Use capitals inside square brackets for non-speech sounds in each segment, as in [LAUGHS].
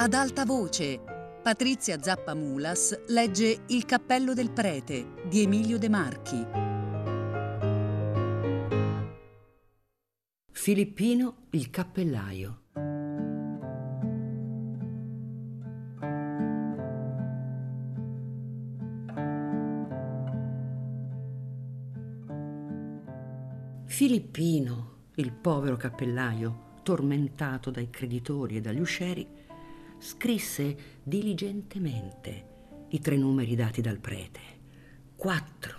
Ad alta voce, Patrizia Zappamulas legge Il cappello del prete di Emilio De Marchi. Filippino il cappellaio. Filippino, il povero cappellaio, tormentato dai creditori e dagli uscieri, scrisse diligentemente i tre numeri dati dal prete. 4,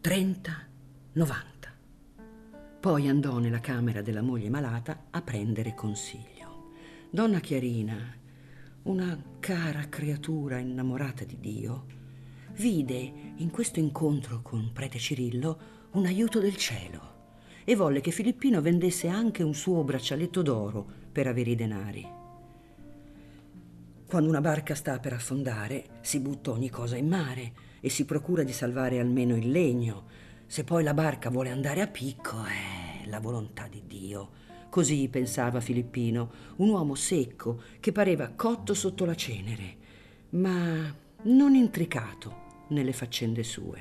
30, 90. Poi andò nella camera della moglie malata a prendere consiglio. Donna Chiarina, una cara creatura innamorata di Dio, vide in questo incontro con prete Cirillo un aiuto del cielo e volle che Filippino vendesse anche un suo braccialetto d'oro per avere i denari. Quando una barca sta per affondare, si butta ogni cosa in mare e si procura di salvare almeno il legno. Se poi la barca vuole andare a picco, è la volontà di Dio. Così pensava Filippino, un uomo secco che pareva cotto sotto la cenere, ma non intricato nelle faccende sue.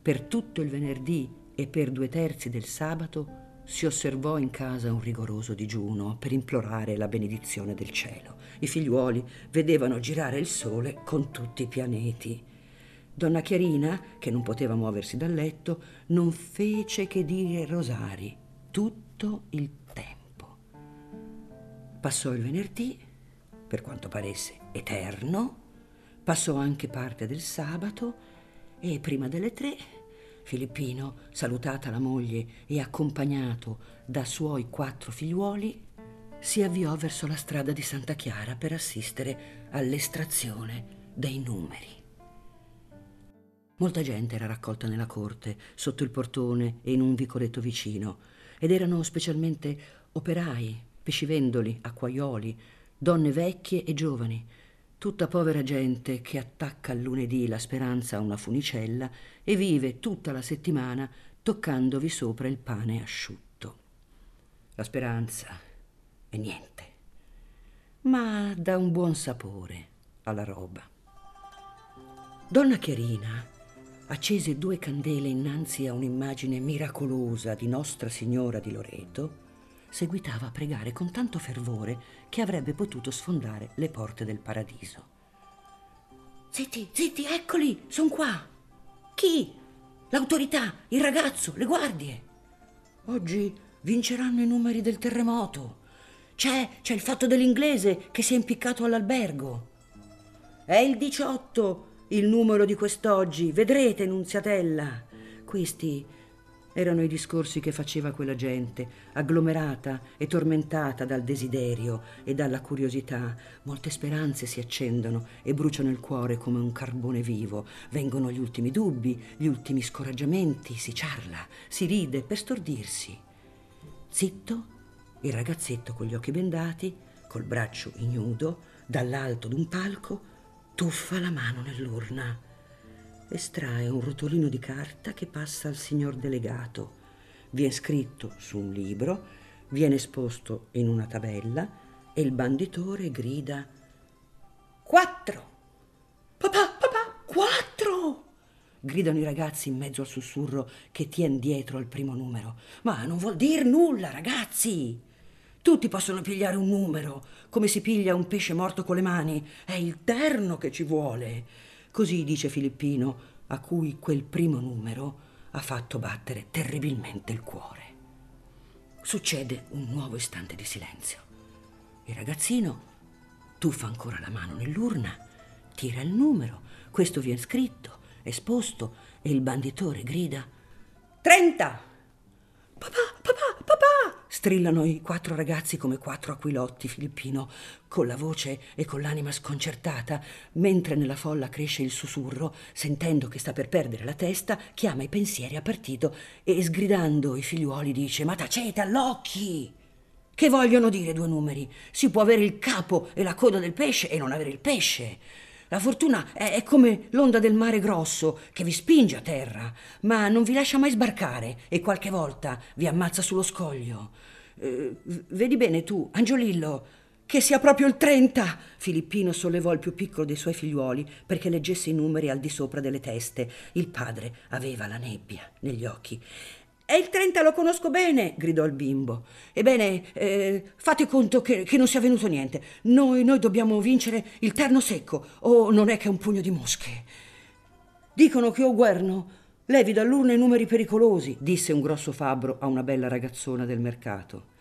Per tutto il venerdì e per due terzi del sabato si osservò in casa un rigoroso digiuno per implorare la benedizione del cielo. I figliuoli vedevano girare il sole con tutti i pianeti. Donna Chiarina, che non poteva muoversi dal letto, non fece che dire rosari tutto il tempo. Passò il venerdì, per quanto paresse eterno, passò anche parte del sabato e prima delle tre Filippino, salutata la moglie e accompagnato da suoi quattro figliuoli, si avviò verso la strada di Santa Chiara per assistere all'estrazione dei numeri. Molta gente era raccolta nella corte, sotto il portone e in un vicoletto vicino, ed erano specialmente operai, pescivendoli, acquaioli, donne vecchie e giovani, tutta povera gente che attacca al lunedì la speranza a una funicella e vive tutta la settimana toccandovi sopra il pane asciutto. La speranza è niente, ma dà un buon sapore alla roba. Donna Chiarina accese due candele innanzi a un'immagine miracolosa di Nostra Signora di Loreto seguitava a pregare con tanto fervore che avrebbe potuto sfondare le porte del paradiso. Zitti, zitti, eccoli, sono qua. Chi? L'autorità, il ragazzo, le guardie. Oggi vinceranno i numeri del terremoto. C'è, c'è il fatto dell'inglese che si è impiccato all'albergo. È il 18 il numero di quest'oggi, vedrete, Nunziatella. Questi erano i discorsi che faceva quella gente, agglomerata e tormentata dal desiderio e dalla curiosità. Molte speranze si accendono e bruciano il cuore come un carbone vivo. Vengono gli ultimi dubbi, gli ultimi scoraggiamenti, si ciarla, si ride per stordirsi. Zitto, il ragazzetto con gli occhi bendati, col braccio ignudo, dall'alto d'un palco, tuffa la mano nell'urna estrae un rotolino di carta che passa al signor delegato. Viene scritto su un libro, viene esposto in una tabella e il banditore grida Quattro! Papà, papà, quattro! gridano i ragazzi in mezzo al sussurro che tien dietro al primo numero. Ma non vuol dir nulla, ragazzi! Tutti possono pigliare un numero, come si piglia un pesce morto con le mani. È il terno che ci vuole. Così dice Filippino, a cui quel primo numero ha fatto battere terribilmente il cuore. Succede un nuovo istante di silenzio. Il ragazzino tuffa ancora la mano nell'urna, tira il numero, questo viene scritto, esposto e il banditore grida Trenta! Papà, strillano i quattro ragazzi come quattro aquilotti filippino, con la voce e con l'anima sconcertata, mentre nella folla cresce il sussurro, sentendo che sta per perdere la testa, chiama i pensieri a partito e sgridando i figliuoli dice Ma tacete all'occhi! Che vogliono dire due numeri? Si può avere il capo e la coda del pesce e non avere il pesce. La fortuna è, è, come l'onda del mare grosso che vi spinge a terra, ma non vi lascia mai sbarcare e qualche volta vi ammazza sullo scoglio. Eh, vedi bene tu, Angiolillo, che sia proprio il 30! Filippino sollevò il più piccolo dei suoi figliuoli perché leggesse i numeri al di sopra delle teste. Il padre aveva la nebbia negli occhi. E il 30 lo conosco bene, gridò il bimbo. Ebbene, eh, fate conto che, che, non sia venuto niente. Noi, noi dobbiamo vincere il terno secco, o non è che un pugno di mosche. Dicono che o guerno levi dall'urna i numeri pericolosi, disse un grosso fabbro a una bella ragazzona del mercato.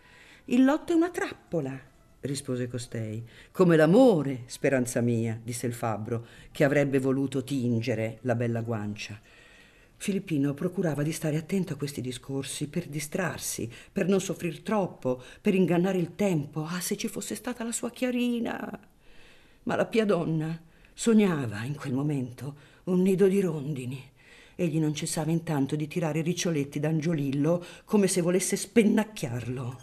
Il lotto è una trappola, rispose costei. Come l'amore, speranza mia, disse il fabbro, che avrebbe voluto tingere la bella guancia. Filippino procurava di stare attento a questi discorsi per distrarsi, per non soffrir troppo, per ingannare il tempo. Ah, se ci fosse stata la sua Chiarina! Ma la pia donna sognava in quel momento un nido di rondini. Egli non cessava intanto di tirare riccioletti d'angiolillo come se volesse spennacchiarlo.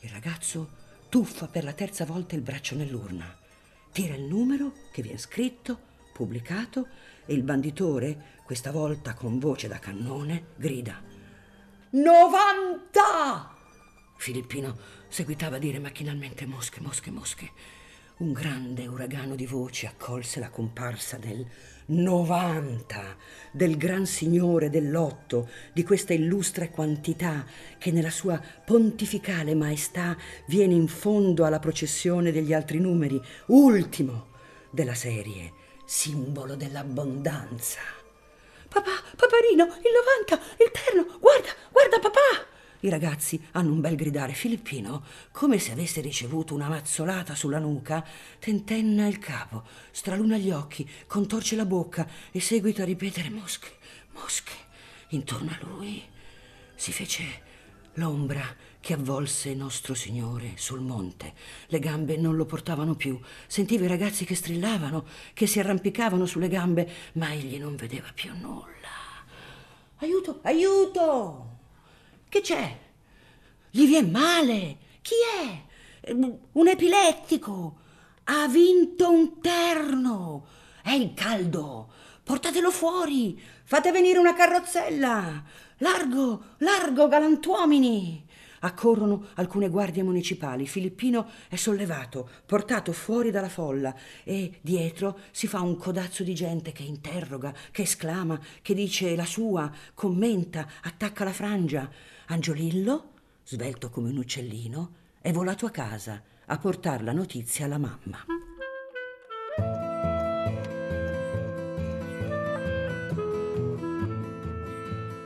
Il ragazzo tuffa per la terza volta il braccio nell'urna, tira il numero che viene scritto, pubblicato, e il banditore questa volta con voce da cannone, grida Novanta! Filippino seguitava a dire macchinalmente mosche, mosche, mosche. Un grande uragano di voci accolse la comparsa del 90 del gran signore dell'otto, di questa illustre quantità che nella sua pontificale maestà viene in fondo alla processione degli altri numeri, ultimo della serie, simbolo dell'abbondanza. Papà, paparino, il 90, il terno, guarda, guarda papà! I ragazzi hanno un bel gridare filippino, come se avesse ricevuto una mazzolata sulla nuca, tentenna il capo, straluna gli occhi, contorce la bocca e seguita a ripetere mosche, mosche. Intorno a lui si fece l'ombra che avvolse nostro Signore sul monte. Le gambe non lo portavano più. Sentiva i ragazzi che strillavano, che si arrampicavano sulle gambe, ma egli non vedeva più nulla. Aiuto, aiuto! Che c'è? Gli viene male? Chi è? Un epilettico. Ha vinto un terno. È il caldo. Portatelo fuori. Fate venire una carrozzella. Largo, largo, galantuomini. Accorrono alcune guardie municipali. Filippino è sollevato, portato fuori dalla folla e dietro si fa un codazzo di gente che interroga, che esclama, che dice la sua, commenta, attacca la frangia. Angiolillo, svelto come un uccellino, è volato a casa a portare la notizia alla mamma.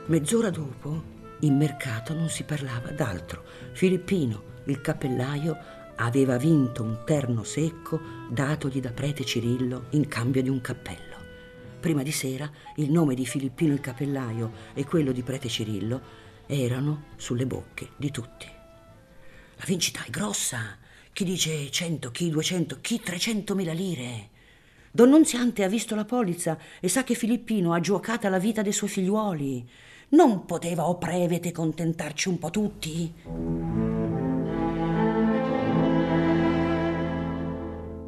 Mezz'ora dopo in mercato non si parlava d'altro. Filippino, il cappellaio, aveva vinto un terno secco datogli da prete Cirillo in cambio di un cappello. Prima di sera il nome di Filippino il cappellaio e quello di prete Cirillo erano sulle bocche di tutti. La vincita è grossa. Chi dice 100, chi 200, chi 300 mila lire. Don Nunziante ha visto la polizza e sa che Filippino ha giocata la vita dei suoi figliuoli. Non poteva o prevete contentarci un po' tutti?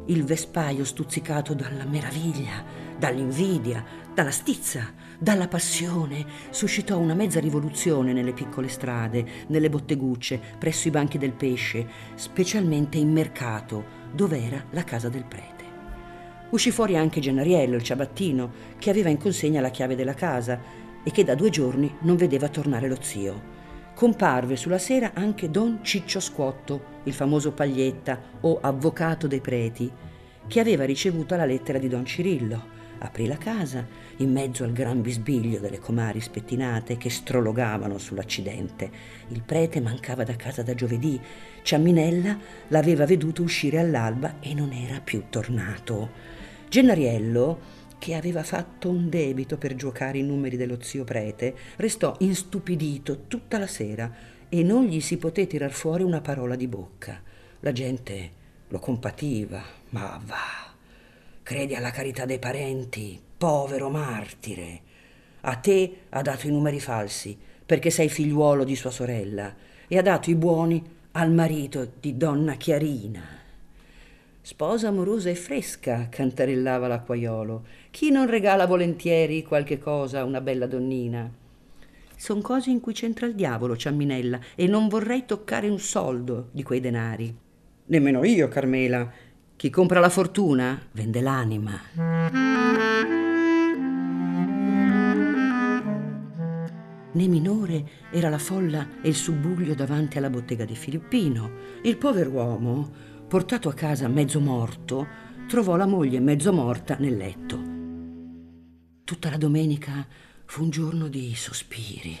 Il vespaio stuzzicato dalla meraviglia, dall'invidia, dalla stizza, dalla passione, suscitò una mezza rivoluzione nelle piccole strade, nelle bottegucce, presso i banchi del pesce, specialmente in mercato, dove era la casa del prete. Uscì fuori anche Gennariello, il ciabattino, che aveva in consegna la chiave della casa e che da due giorni non vedeva tornare lo zio. Comparve sulla sera anche don Ciccio Squotto, il famoso paglietta o avvocato dei preti, che aveva ricevuto la lettera di don Cirillo. Aprì la casa in mezzo al gran bisbiglio delle comari spettinate che strologavano sull'accidente. Il prete mancava da casa da giovedì. Ciamminella l'aveva veduto uscire all'alba e non era più tornato. Gennariello che aveva fatto un debito per giocare i numeri dello zio prete, restò instupidito tutta la sera e non gli si poté tirar fuori una parola di bocca. La gente lo compativa, ma va, credi alla carità dei parenti, povero martire. A te ha dato i numeri falsi, perché sei figliuolo di sua sorella, e ha dato i buoni al marito di donna Chiarina. Sposa amorosa e fresca, cantarellava l'acquaiolo. Chi non regala volentieri qualche cosa a una bella donnina? Son cose in cui c'entra il diavolo, Ciamminella, e non vorrei toccare un soldo di quei denari. Nemmeno io, Carmela. Chi compra la fortuna vende l'anima. Né minore era la folla e il subbuglio davanti alla bottega di Filippino. Il pover'uomo, portato a casa mezzo morto, trovò la moglie mezzo morta nel letto. Tutta la domenica fu un giorno di sospiri,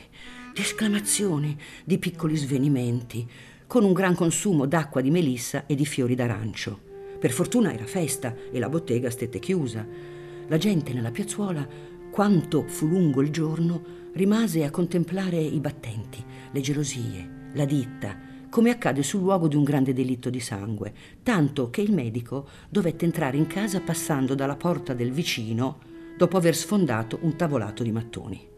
di esclamazioni, di piccoli svenimenti, con un gran consumo d'acqua di melissa e di fiori d'arancio. Per fortuna era festa e la bottega stette chiusa. La gente nella piazzuola, quanto fu lungo il giorno, rimase a contemplare i battenti, le gelosie, la ditta, come accade sul luogo di un grande delitto di sangue, tanto che il medico dovette entrare in casa passando dalla porta del vicino dopo aver sfondato un tavolato di mattoni.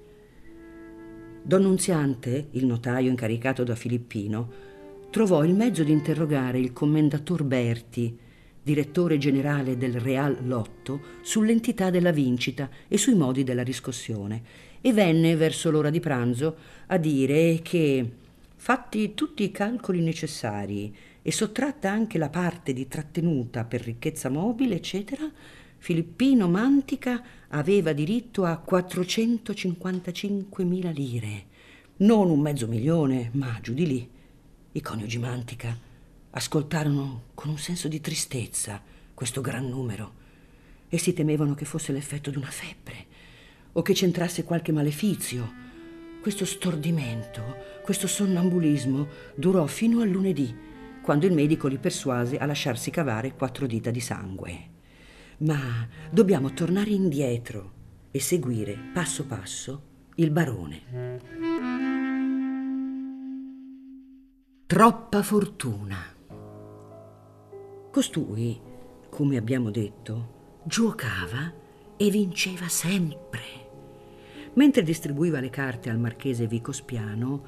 Don Nunziante, il notaio incaricato da Filippino, trovò il mezzo di interrogare il commendator Berti, direttore generale del Real Lotto, sull'entità della vincita e sui modi della riscossione, e venne verso l'ora di pranzo a dire che, fatti tutti i calcoli necessari e sottratta anche la parte di trattenuta per ricchezza mobile, eccetera, Filippino Mantica aveva diritto a 455.000 lire, non un mezzo milione, ma giù di lì. I coniugi Mantica ascoltarono con un senso di tristezza questo gran numero e si temevano che fosse l'effetto di una febbre o che c'entrasse qualche malefizio. Questo stordimento, questo sonnambulismo durò fino al lunedì, quando il medico li persuase a lasciarsi cavare quattro dita di sangue. Ma dobbiamo tornare indietro e seguire passo passo il barone. Troppa fortuna. Costui, come abbiamo detto, giocava e vinceva sempre. Mentre distribuiva le carte al marchese Vico Spiano,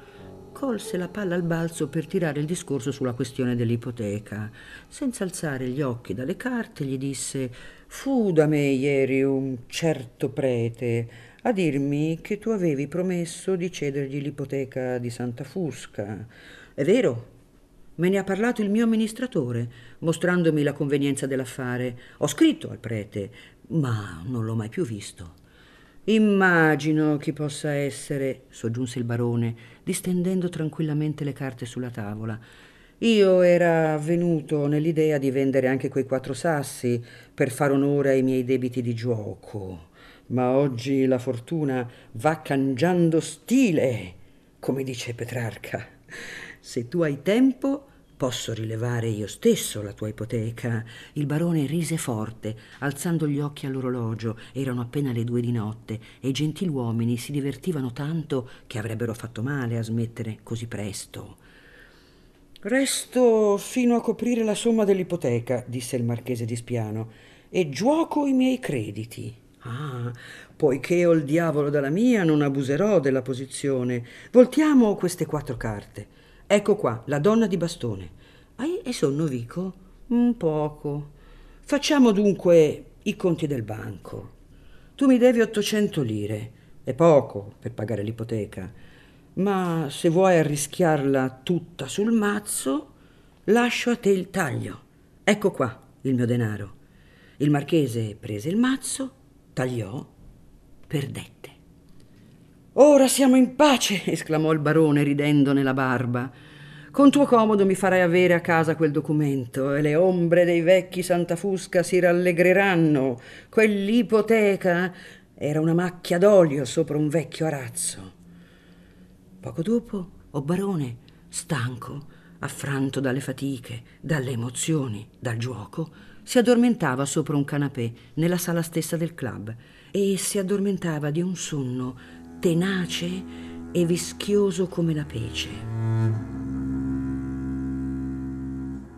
colse la palla al balzo per tirare il discorso sulla questione dell'ipoteca. Senza alzare gli occhi dalle carte, gli disse: Fu da me ieri un certo prete a dirmi che tu avevi promesso di cedergli l'ipoteca di Santa Fusca. È vero? Me ne ha parlato il mio amministratore, mostrandomi la convenienza dell'affare. Ho scritto al prete, ma non l'ho mai più visto. Immagino chi possa essere, soggiunse il barone, distendendo tranquillamente le carte sulla tavola. Io era venuto nell'idea di vendere anche quei quattro sassi per far onore ai miei debiti di gioco. Ma oggi la fortuna va cangiando stile, come dice Petrarca. Se tu hai tempo, posso rilevare io stesso la tua ipoteca. Il barone rise forte, alzando gli occhi all'orologio. Erano appena le due di notte e i gentiluomini si divertivano tanto che avrebbero fatto male a smettere così presto. Resto fino a coprire la somma dell'ipoteca, disse il marchese di Spiano, e giuoco i miei crediti. Ah, poiché ho il diavolo dalla mia, non abuserò della posizione. Voltiamo queste quattro carte. Ecco qua, la donna di bastone. Hai sonno, Vico? Un poco. Facciamo dunque i conti del banco. Tu mi devi 800 lire. È poco per pagare l'ipoteca. Ma se vuoi arrischiarla tutta sul mazzo, lascio a te il taglio. Ecco qua il mio denaro. Il marchese prese il mazzo, tagliò, perdette. Ora siamo in pace, [LAUGHS] esclamò il barone ridendo nella barba. Con tuo comodo mi farai avere a casa quel documento e le ombre dei vecchi Santa Fusca si rallegreranno. Quell'ipoteca era una macchia d'olio sopra un vecchio arazzo. Poco dopo, o barone, stanco, affranto dalle fatiche, dalle emozioni, dal giuoco, si addormentava sopra un canapè nella sala stessa del club e si addormentava di un sonno tenace e vischioso come la pece.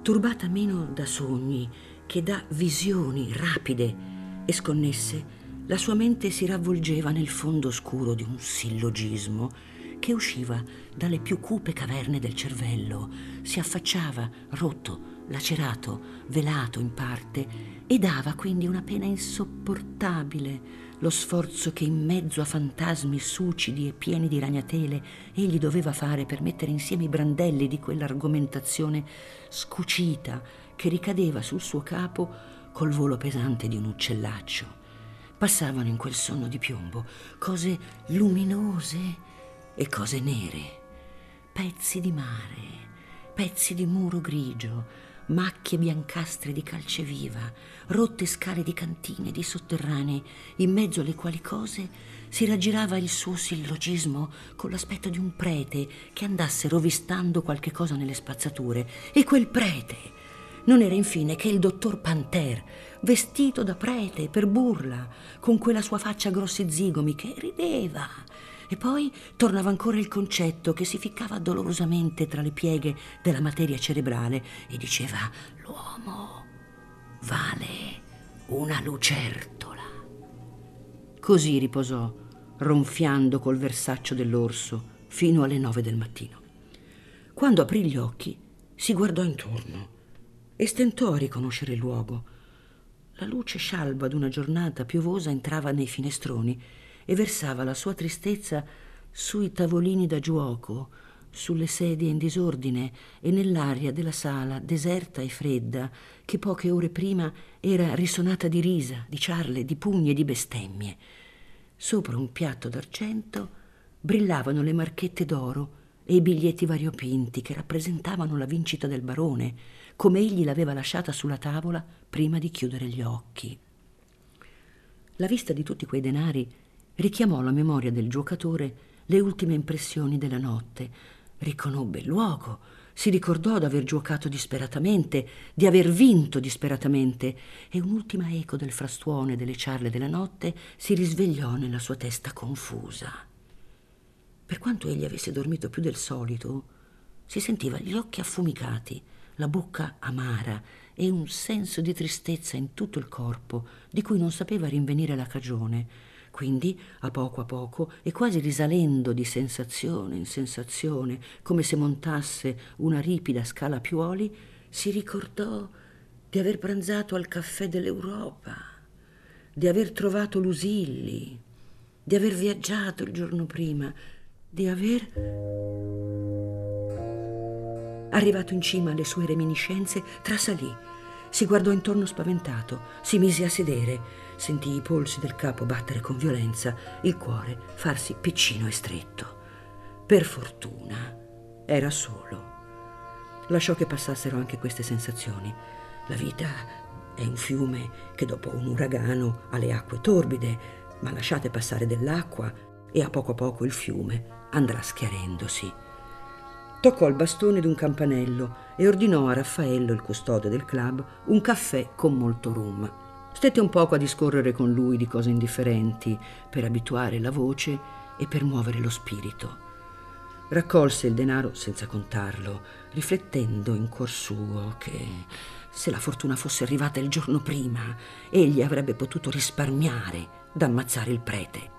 Turbata meno da sogni che da visioni rapide e sconnesse, la sua mente si ravvolgeva nel fondo scuro di un sillogismo che usciva dalle più cupe caverne del cervello, si affacciava rotto, lacerato, velato in parte e dava quindi una pena insopportabile lo sforzo che in mezzo a fantasmi sucidi e pieni di ragnatele egli doveva fare per mettere insieme i brandelli di quell'argomentazione scucita che ricadeva sul suo capo col volo pesante di un uccellaccio. Passavano in quel sonno di piombo cose luminose e cose nere, pezzi di mare, pezzi di muro grigio, macchie biancastre di calce viva, rotte scale di cantine, di sotterranei, in mezzo alle quali cose si raggirava il suo sillogismo con l'aspetto di un prete che andasse rovistando qualche cosa nelle spazzature. E quel prete non era infine che il dottor Panter, vestito da prete per burla, con quella sua faccia grossi zigomi che rideva e poi tornava ancora il concetto che si ficcava dolorosamente tra le pieghe della materia cerebrale e diceva l'uomo vale una lucertola. Così riposò, ronfiando col versaccio dell'orso, fino alle nove del mattino. Quando aprì gli occhi, si guardò intorno e stentò a riconoscere il luogo. La luce scialba d'una giornata piovosa entrava nei finestroni e versava la sua tristezza sui tavolini da giuoco, sulle sedie in disordine e nell'aria della sala deserta e fredda che poche ore prima era risonata di risa, di ciarle, di pugni e di bestemmie. Sopra un piatto d'argento brillavano le marchette d'oro e i biglietti variopinti che rappresentavano la vincita del barone, come egli l'aveva lasciata sulla tavola prima di chiudere gli occhi. La vista di tutti quei denari richiamò alla memoria del giocatore le ultime impressioni della notte, riconobbe il luogo, si ricordò d'aver giocato disperatamente, di aver vinto disperatamente, e un'ultima eco del frastuono e delle ciarle della notte si risvegliò nella sua testa confusa. Per quanto egli avesse dormito più del solito, si sentiva gli occhi affumicati, la bocca amara e un senso di tristezza in tutto il corpo, di cui non sapeva rinvenire la cagione, quindi, a poco a poco, e quasi risalendo di sensazione in sensazione, come se montasse una ripida scala a piuoli, si ricordò di aver pranzato al caffè dell'Europa, di aver trovato Lusilli, di aver viaggiato il giorno prima, di aver... Arrivato in cima alle sue reminiscenze, trasalì, si guardò intorno spaventato, si mise a sedere, Sentì i polsi del capo battere con violenza, il cuore farsi piccino e stretto. Per fortuna era solo. Lasciò che passassero anche queste sensazioni. La vita è un fiume che dopo un uragano ha le acque torbide, ma lasciate passare dell'acqua e a poco a poco il fiume andrà schiarendosi. Toccò il bastone d'un campanello e ordinò a Raffaello, il custode del club, un caffè con molto rum. Stette un poco a discorrere con lui di cose indifferenti per abituare la voce e per muovere lo spirito. Raccolse il denaro senza contarlo, riflettendo in cuor suo che se la fortuna fosse arrivata il giorno prima, egli avrebbe potuto risparmiare d'ammazzare il prete.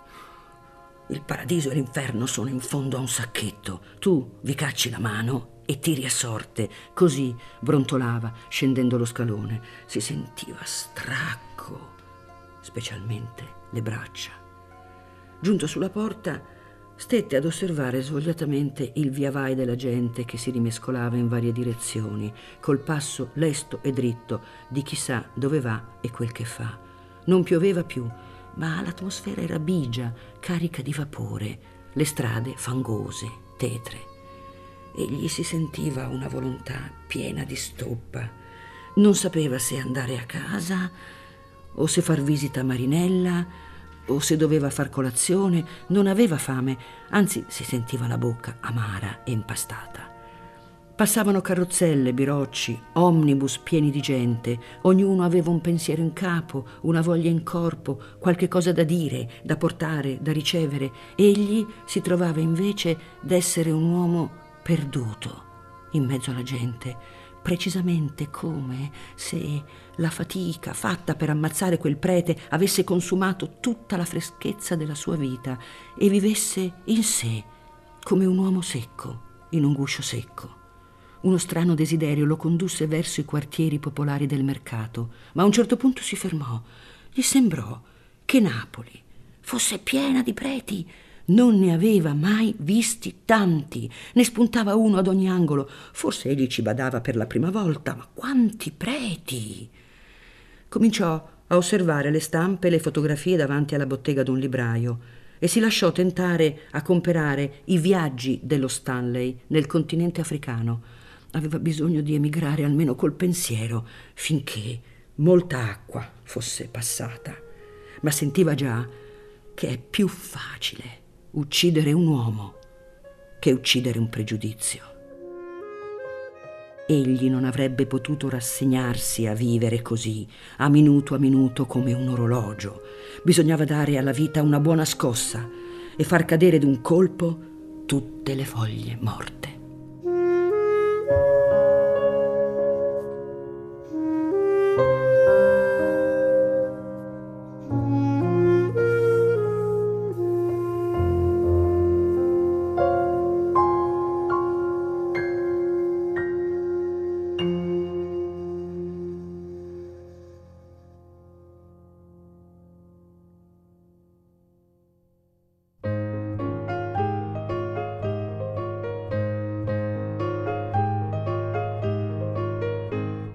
Il paradiso e l'inferno sono in fondo a un sacchetto. Tu vi cacci la mano e tiri a sorte. Così brontolava scendendo lo scalone. Si sentiva stracco, specialmente le braccia. Giunto sulla porta, stette ad osservare svogliatamente il via vai della gente che si rimescolava in varie direzioni, col passo lesto e dritto di chi sa dove va e quel che fa. Non pioveva più, ma l'atmosfera era bigia, carica di vapore, le strade fangose, tetre egli si sentiva una volontà piena di stoppa. Non sapeva se andare a casa o se far visita a Marinella o se doveva far colazione. Non aveva fame, anzi si sentiva la bocca amara e impastata. Passavano carrozzelle, birocci, omnibus pieni di gente, ognuno aveva un pensiero in capo, una voglia in corpo, qualche cosa da dire, da portare, da ricevere. Egli si trovava invece d'essere un uomo perduto in mezzo alla gente, precisamente come se la fatica fatta per ammazzare quel prete avesse consumato tutta la freschezza della sua vita e vivesse in sé come un uomo secco in un guscio secco. Uno strano desiderio lo condusse verso i quartieri popolari del mercato, ma a un certo punto si fermò. Gli sembrò che Napoli, fosse piena di preti. Non ne aveva mai visti tanti, ne spuntava uno ad ogni angolo. Forse egli ci badava per la prima volta, ma quanti preti! Cominciò a osservare le stampe e le fotografie davanti alla bottega d'un libraio e si lasciò tentare a comperare i viaggi dello Stanley nel continente africano. Aveva bisogno di emigrare almeno col pensiero finché molta acqua fosse passata, ma sentiva già che è più facile uccidere un uomo che uccidere un pregiudizio egli non avrebbe potuto rassegnarsi a vivere così, a minuto a minuto come un orologio. Bisognava dare alla vita una buona scossa e far cadere d'un colpo tutte le foglie morte.